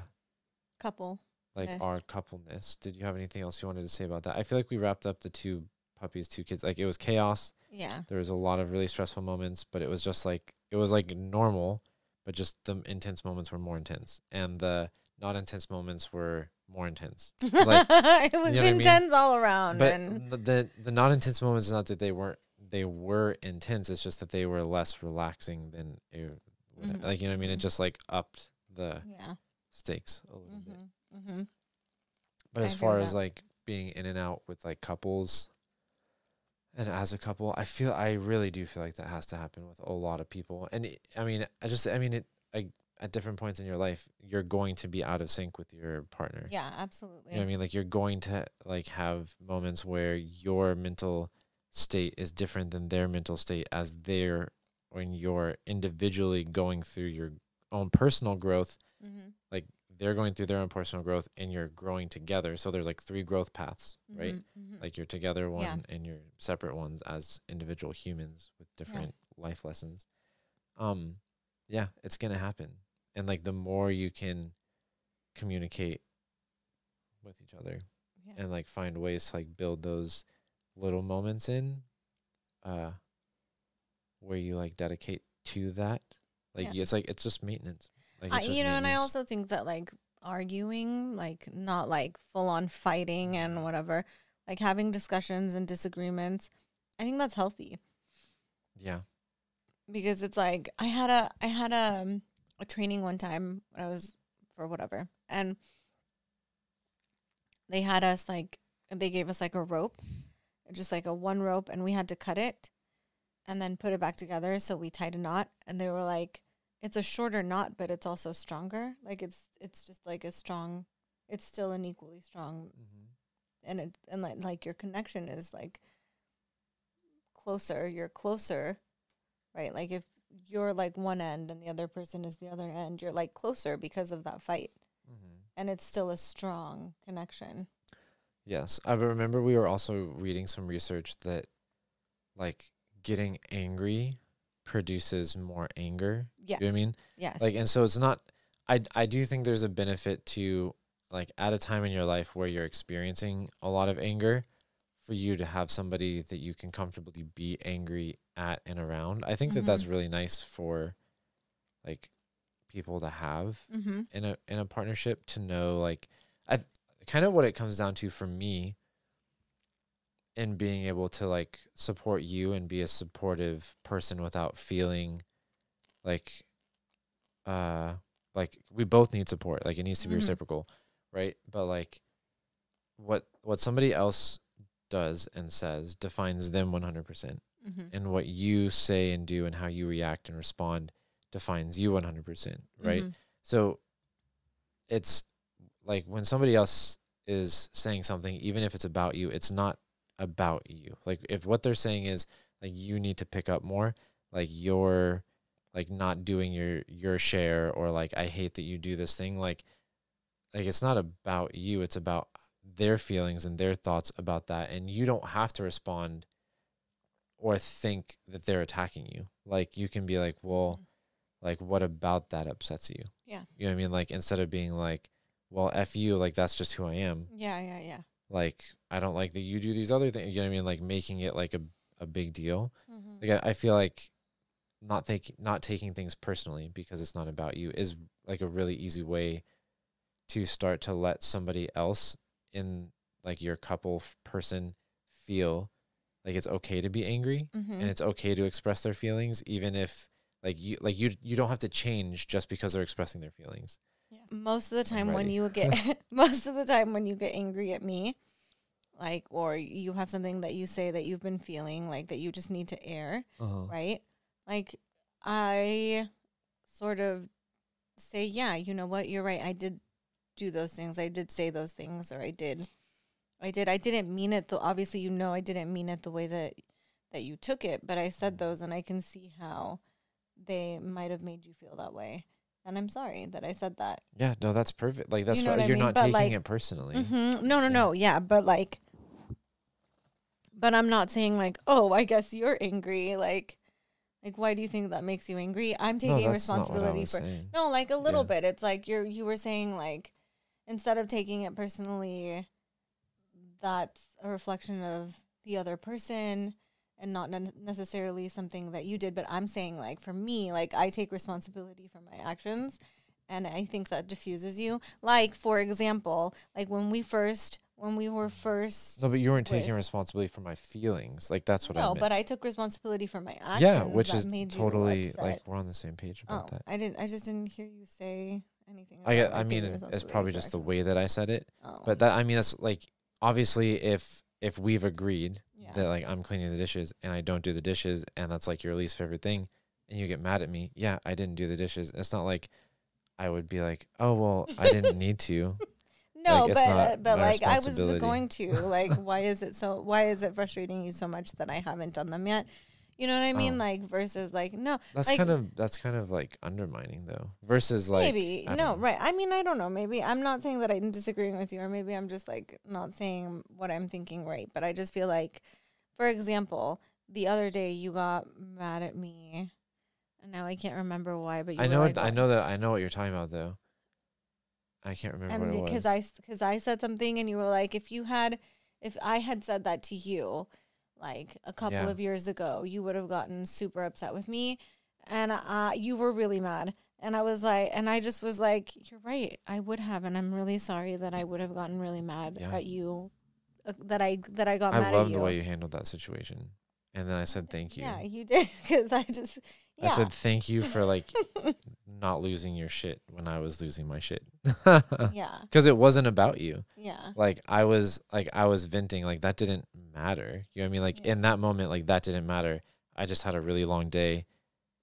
Couple. like Yes. our coupleness. Did you have anything else you wanted to say about that? I feel like we wrapped up the two puppies, two kids. Like it was chaos. Yeah. There was a lot of really stressful moments, but it was just like it was like normal, but just the intense moments were more intense, and the not intense moments were more intense. Like, it was you know what I mean? intense all around. But and the, the the not intense moments is not that they weren't they were intense. It's just that they were less relaxing than it, Mhm. like you know what I mean. It Mhm. just like upped the yeah. stakes a little bit. Mm-hmm. Mm-hmm. But I as far as that. like being in and out with like couples and as a couple, I feel I really do feel like that has to happen with a lot of people. And it, I mean, I just I mean it like at different points in your life, you're going to be out of sync with your partner. Yeah, absolutely. You know I mean? Like you're going to like have moments where your mental state is different than their mental state as they're when you're individually going through your own personal growth Mm-hmm. like they're going through their own personal growth and you're growing together so there's like three growth paths right Mm-hmm. like you're together one Yeah. and you're separate ones as individual humans with different life lessons um yeah it's gonna happen and like the more you can communicate with each other yeah. and like find ways to like build those little moments in uh where you like dedicate to that like Yeah. it's like it's just maintenance like I, it's just you know, and I also think that like arguing, like not like full on fighting and whatever, like having discussions and disagreements, I think that's healthy. Yeah. Because it's like I had a I had a um, a training one time when I was for whatever, and they had us like they gave us like a rope, just like a one rope, and we had to cut it and then put it back together. So we tied a knot, and they were like, "It's a shorter knot, but it's also stronger. Like it's it's just like a strong. It's still an equally strong, mm-hmm. and it and like like your connection is like closer. You're closer, right? Like if you're like one end and the other person is the other end, you're like closer because of that fight, Mm-hmm. and it's still a strong connection. Yes, I remember we were also reading some research that like getting angry produces more anger. Yes. You know what I mean? Yes. Like and so it's not I I do think there's a benefit to like at a time in your life where you're experiencing a lot of anger for you to have somebody that you can comfortably be angry at and around. I think that that's Mhm. really nice for like people to have mm-hmm. in a in a partnership to know like I kind of what it comes down to for me in being able to like support you and be a supportive person without feeling like uh like we both need support like it needs to be Mhm. reciprocal right but like what what somebody else does and says defines them 100% Mm-hmm. and what you say and do and how you react and respond defines you 100% right Mm-hmm. so it's like when somebody else is saying something, even if it's about you, it's not about you. Like if what they're saying is like you need to pick up more, like you're like not doing your your share or like I hate that you do this thing, like like it's not about you, it's about their feelings and their thoughts about that and you don't have to respond or think that they're attacking you. Like you can be like, "Well, mm. like what about that upsets you?" Yeah. You know what I mean? Like instead of being like, well, F you, like that's just who I am. Yeah, yeah, yeah. Like I don't like that you do these other things. You know what I mean? Like making it like a, a big deal. Mm-hmm. Like I, I feel like not taking not taking things personally because it's not about you is like a really easy way to start to let somebody else in like your couple f- person feel like it's okay to be angry Mm-hmm. and it's okay to express their feelings even if like you like you you don't have to change just because they're expressing their feelings. Most of the time when you get most of the time when you get angry at me like or you have something that you say that you've been feeling like that you just need to air Uh-huh. right like i sort of say yeah you know what you're right i did do those things i did say those things or i did I did. I didn't mean it though. Obviously, you know, I didn't mean it the way that that you took it, but I said those, and I can see how they might have made you feel that way. And I'm sorry that I said that. Yeah, no, that's perfect. Like that's what you're mean? not But, taking like- it personally. hmm No, no, Yeah. no. Yeah, but like, but I'm not saying like, oh, I guess you're angry. Like, like why do you think that makes you angry? I'm taking that's not what I responsibility for. saying. No, like a little Yeah. bit. It's like you're you were saying like instead of taking it personally, that's a reflection of the other person and not ne- necessarily something that you did. But I'm saying like for me, like I take responsibility for my actions, and I think that diffuses you. Like for example, like when we first when we were first. No, but you weren't taking responsibility for my feelings. Like that's what I no, but I took responsibility for my actions. yeah, which is made totally like we're on the same page Oh, about that. I didn't. I just didn't hear you say anything. I I mean, it's probably just the way that I said it. Oh. But that I mean, that's like obviously if if we've agreed yeah. that like I'm cleaning the dishes and I don't do the dishes and that's like your least favorite thing, and you get mad at me, yeah, I didn't do the dishes. It's not like I would be like, oh well, I didn't need to. no, like, but uh, but like I was going to like why is it so why is it frustrating you so much that I haven't done them yet? You know what I mean? Oh. Like versus like no, That's Like- kind of that's kind of like undermining though. Versus like maybe no know. right. I mean I don't know. Maybe I'm not saying that I'm disagreeing with you, or maybe I'm just like not saying what I'm thinking right. But I just feel like, for example, the other day you got mad at me, and now I can't remember why. But you I know like, I know that I know what you're talking about though. I can't remember and because. I because I said something and you were like, if you had, if I had said that to you, like a couple Yeah. of years ago, you would have gotten super upset with me, and uh, you were really mad. And I was like, and I just was like, you're right, I would have, and I'm really sorry that I would have gotten really mad Yeah. at you, uh, that I that I got I mad at love the way you handled that situation. And then I said thank you. Yeah, you did because I just yeah. I said thank you for like not losing your shit when I was losing my shit. yeah, Cuz it wasn't about you. yeah, Like I was like I was venting like that didn't matter. You know what I mean? Like Yeah. in that moment like that didn't matter. I just had a really long day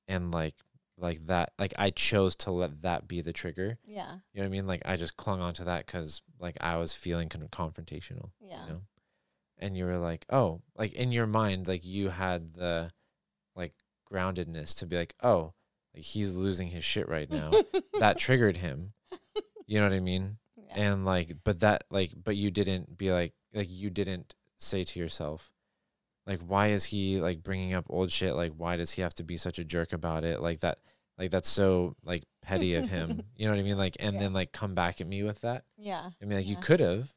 and like like that like I chose to let that be the trigger. yeah, You know what I mean? Like I just clung on to that cuz like I was feeling con- confrontational. yeah, know? and you were like, oh, like in your mind, like you had the like groundedness to be like, oh, like he's losing his shit right now. that triggered him. You know what I mean? yeah. And like, but that like, but you didn't be like, like you didn't say to yourself, like, why is he like bringing up old shit? Like, why does he have to be such a jerk about it? Like that, like that's so like petty of him. You know what I mean? Like, and Yeah. then like come back at me with that. yeah, I mean, like you could have,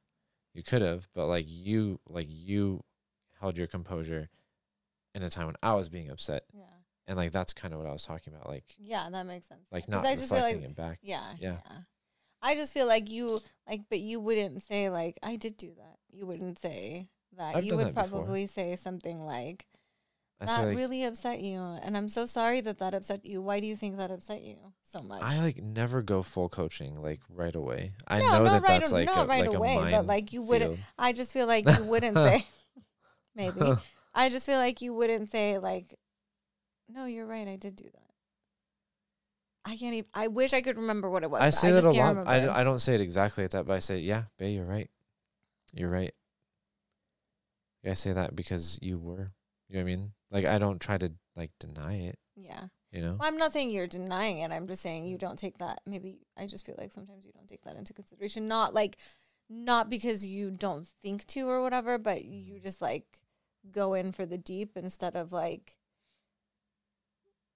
you could have, but like you, like you held your composure in a time when I was being upset, yeah, and like that's kind of what I was talking about, like yeah. That makes sense. like not I just feel reflecting like it back. Yeah, Yeah. yeah. I just feel like you like, but you wouldn't say like I did do that. You wouldn't say that. I've you would that before. probably say something like I that like really upset you, and I'm so sorry that that upset you. Why do you think that upset you so much? I like never go full coaching like right away. I No, know not that right that's a- like not a, right like away, but, like, you wouldn't- field. I just feel like you wouldn't say maybe. I just feel like you wouldn't say like, no, you're right. I did do that. I can't even. I wish I could remember what it was. I say I that a lot. I, d- I don't say it exactly like that, but I say, yeah, Bay, you're right. You're right. I say that because you were. You know what I mean? Like I don't try to like deny it. yeah. You know? Well, I'm not saying you're denying it. I'm just saying you don't take that. Maybe I just feel like sometimes you don't take that into consideration. Not like, not because you don't think to or whatever, but you mm. just like go in for the deep instead of like,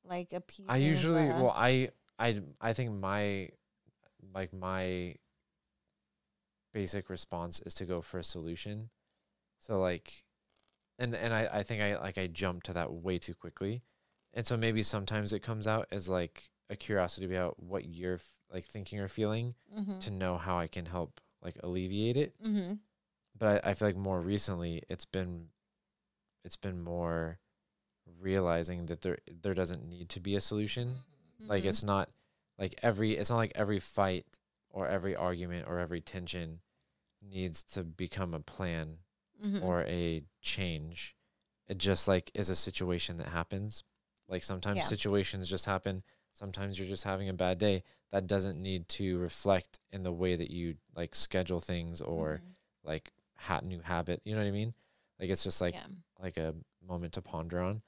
like a piece. I usually well I I I think my like my basic response is to go for a solution. So like and and I I think I like I jump to that way too quickly. And so maybe sometimes it comes out as like a curiosity about what you're f- like thinking or feeling mm-hmm. to know how I can help like alleviate it. mm-hmm. But I, I feel like more recently it's been it's been more realizing that there there doesn't need to be a solution like Mm-hmm. it's not like every it's not like every fight or every argument or every tension needs to become a plan mm-hmm. or a change it just like is a situation that happens like sometimes Yeah. situations just happen sometimes you're just having a bad day that doesn't need to reflect in the way that you like schedule things or Mm-hmm. like ha- new habit. You know what I mean? Like it's just like yeah. like a moment to ponder on.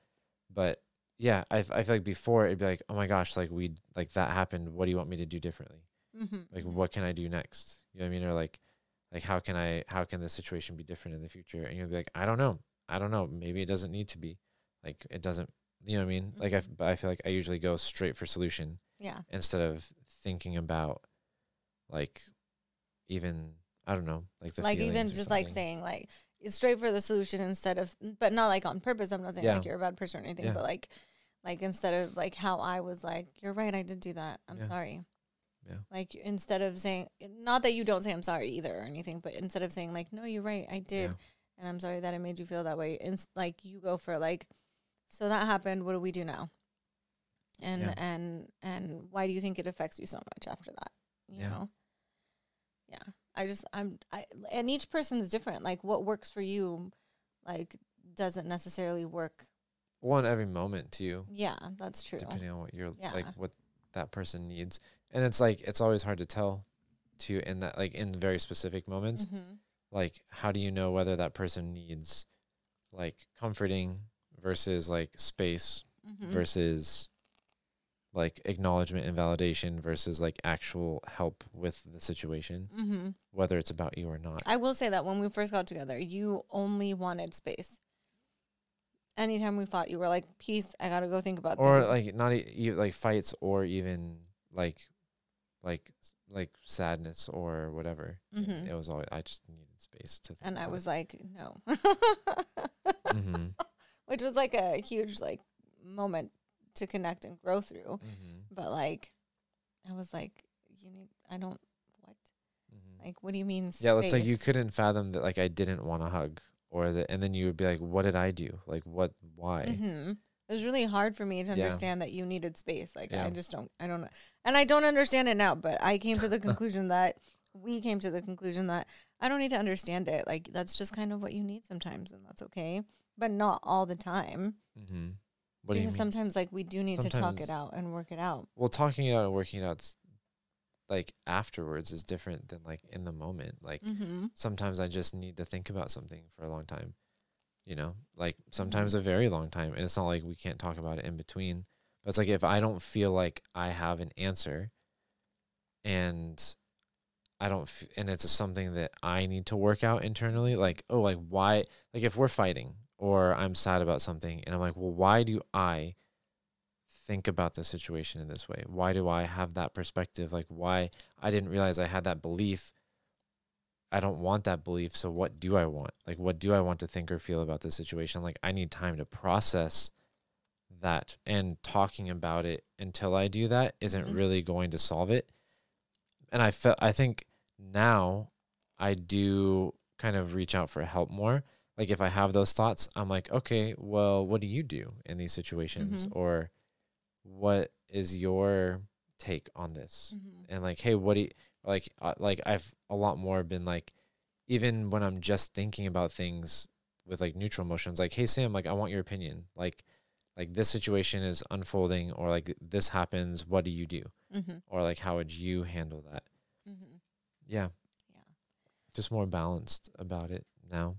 But yeah, I, I feel like before it'd be like, oh my gosh, like we like that happened. What do you want me to do differently? Mm-hmm. Like what can I do next? You know what I mean? Or like like how can I how can this situation be different in the future? And you'll be like, I don't know. I don't know. Maybe it doesn't need to be. Like it doesn't. You know what I mean? Like I, f- but I feel like I usually go straight for solution Yeah. instead of thinking about like even I don't know like the like even just like saying like straight for the solution instead of but not like on purpose i'm not saying Yeah. like you're a bad person or anything Yeah. but like like instead of like how i was like you're right i did do that i'm Yeah. sorry Yeah. like instead of saying not that you don't say i'm sorry either or anything but instead of saying like no you're right i did and i'm sorry that i made you feel that way and like you go for like so that happened what do we do now and and and why do you think it affects you so much after that you Yeah. know yeah i just i'm i and each person's different like what works for you like doesn't necessarily work one every moment too, yeah that's true depending on what you're Yeah. like what that person needs, and it's like it's always hard to tell, to in that like in very specific moments. mm-hmm. Like how do you know whether that person needs like comforting versus like space Mm-hmm. versus like acknowledgement and validation versus like actual help with the situation, Mm-hmm. whether it's about you or not. i will say that when we first got together you only wanted space anytime we fought you were like peace i gotta go think about this. or things. like not e- like fights or even like like like sadness or whatever. It- Mhm. It, was always I just needed space to. Think and i was like no it. Mhm, which was like a huge like moment to connect and grow through mhm, but like i was like you need i don't what mhm. like what do you mean Yeah, it's like you couldn't fathom that like I didn't want to hug or that, and then you would be like, "What did I do? Like what? Why?" Mm-hmm. It was really hard for me to Yeah. understand that you needed space. Like Yeah. I just don't I don't know. And I don't understand it now, but I came to the conclusion that we came to the conclusion that I don't need to understand it. Like that's just kind of what you need sometimes and that's okay. But not all the time. Mm-hmm. What because sometimes like we do need to talk it out and work it out. well, talking it out and working it out, like afterwards, is different than like in the moment. Like Mm-hmm. sometimes I just need to think about something for a long time. You know, like Mm-hmm. sometimes a very long time. And it's not like we can't talk about it in between. But it's like if I don't feel like I have an answer and I don't, f- and it's something that I need to work out internally, like, oh, like why, like if we're fighting or I'm sad about something and I'm like, well, why do I think about the situation in this way? Why do I have that perspective? Like, why I didn't realize I had that belief I don't want that belief. So what do I want? Like, what do I want to think or feel about this situation? Like, I need time to process that and talking about it until I do that isn't Mhm. really going to solve it. And I felt, I think now I do kind of reach out for help more. Like, if I have those thoughts, I'm like, okay, well, what do you do in these situations? Mhm. Or what is your take on this? Mm-hmm. and like hey what do you like uh, like i've a lot more been like even when i'm just thinking about things with like neutral emotions like hey sam like i want your opinion like like this situation is unfolding or like this happens what do you do Mm-hmm. or like how would you handle that Mm-hmm. yeah Yeah. just more balanced about it now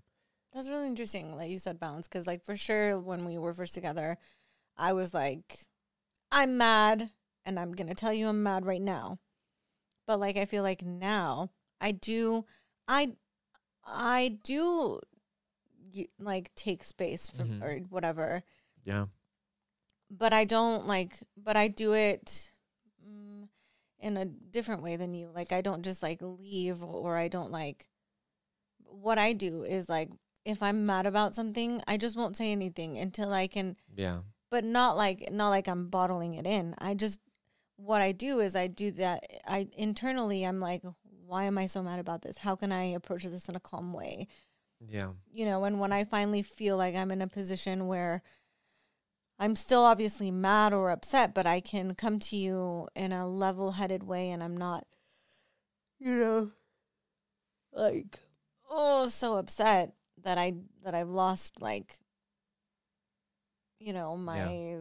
That's really interesting that you said balance because, like, for sure, when we were first together, I was like, I'm mad, and I'm gonna tell you I'm mad right now. But like, I feel like now I do, I, I do, like take space from Mhm. or whatever. yeah But I don't like, but I do it. Mm, in a different way than you. Like I don't just like leave or I don't like what I do is like if I'm mad about something, I just won't say anything until I can yeah but not like not like I'm bottling it in. I just what I do is I do that I internally I'm like why am I so mad about this? How can I approach this in a calm way? yeah You know, and when I finally feel like I'm in a position where I'm still obviously mad or upset, but I can come to you in a level-headed way and I'm not you know like oh so upset that I that I've lost like you know my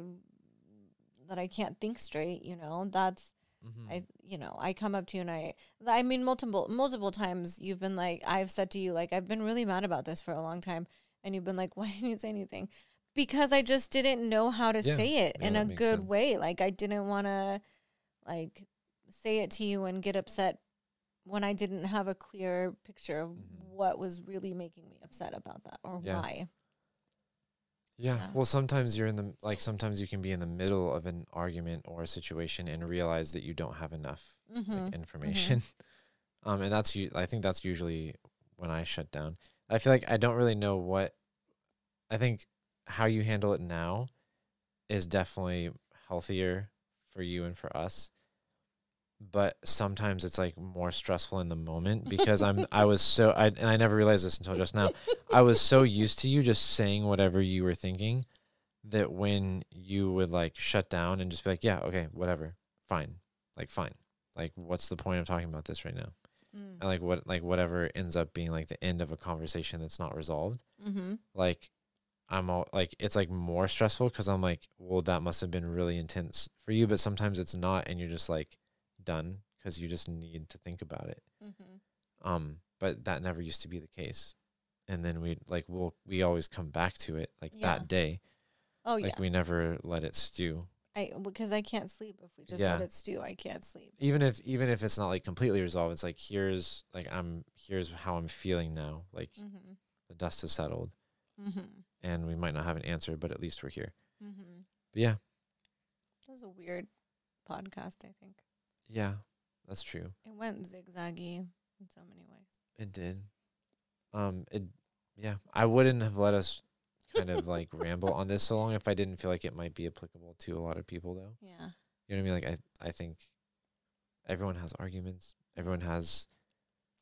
that I can't think straight, you know. That's Mhm. I you know, I come up to you and I I mean multiple multiple times you've been like I've said to you like I've been really mad about this for a long time and you've been like why didn't you say anything? Because I just didn't know how to Yeah. say it Yeah, in a good sense. way. Like I didn't want to like say it to you and get upset when I didn't have a clear picture of Mhm. what was really making me upset about that or Yeah. why. Yeah. Yeah. Well, sometimes you're in the like sometimes you can be in the middle of an argument or a situation and realize that you don't have enough Mm-hmm. like, information. um, and that's you. I think that's usually when I shut down. I feel like I don't really know what. I think how you handle it now is definitely healthier for you and for us. But sometimes it's like more stressful in the moment because I'm I was so I and I never realized this until just now. I was so used to you just saying whatever you were thinking that when you would like shut down and just be like, yeah, okay, whatever, fine, like fine, like what's the point of talking about this right now? Mm. And like what like whatever ends up being like the end of a conversation that's not resolved, Mm-hmm. like I'm all like it's like more stressful because I'm like, well, that must have been really intense for you, but sometimes it's not, and you're just like done because you just need to think about it. Mm-hmm. Um, but that never used to be the case. And then we like we'll we always come back to it like Yeah. that day. Oh like yeah. we never let it stew. I because I can't sleep if we just Yeah. let it stew. I can't sleep. Even if even if it's not like completely resolved, it's like here's like I'm here's how I'm feeling now. Like Mm-hmm. the dust has settled Mm-hmm. and we might not have an answer, but at least we're here. Mm-hmm. But yeah. That was a weird podcast. I think Yeah. That's true. it went zigzaggy in so many ways. It did. Um it yeah. I wouldn't have let us kind of like ramble on this so long if I didn't feel like it might be applicable to a lot of people though. Yeah. You know what I mean? Like I I think everyone has arguments. Everyone has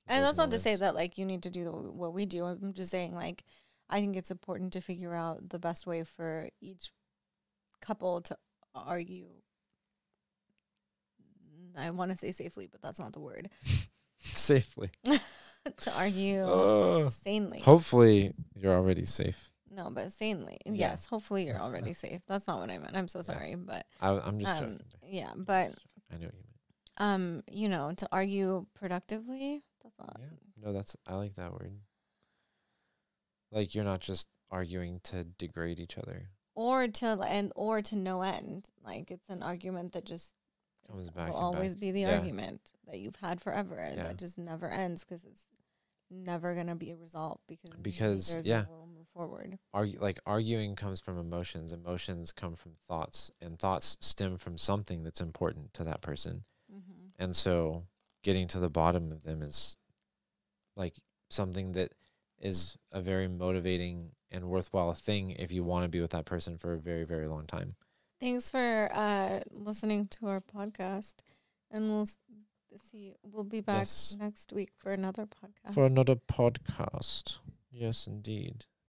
And that's not to say that like you need to do the, what we do. I'm just saying like I think it's important to figure out the best way for each couple to argue. I want to say safely, but that's not the word. safely. to argue Oh. sanely. Hopefully you're already safe. No, but sanely. Yeah. Yes, hopefully you're already safe. That's not what I meant. I'm so sorry, but I, I'm just um, joking. yeah, but I know what you meant. um, you know, to argue productively, that's not. Yeah. No, that's I like that word. Like you're not just arguing to degrade each other. Or to and or to no end. Like it's an argument that just Comes back will and back. always be the Yeah. argument that you've had forever Yeah. that just never ends because it's never gonna be resolved because Because, neither of you yeah. will move forward. Argu- like arguing comes from emotions. Emotions come from thoughts, and thoughts stem from something that's important to that person. Mm-hmm. And so getting to the bottom of them is like something that is a very motivating and worthwhile thing if you want to be with that person for a very, very long time. Thanks for uh, listening to our podcast, and we'll see. We'll be back Yes. next week for another podcast. For another podcast. Yes, indeed.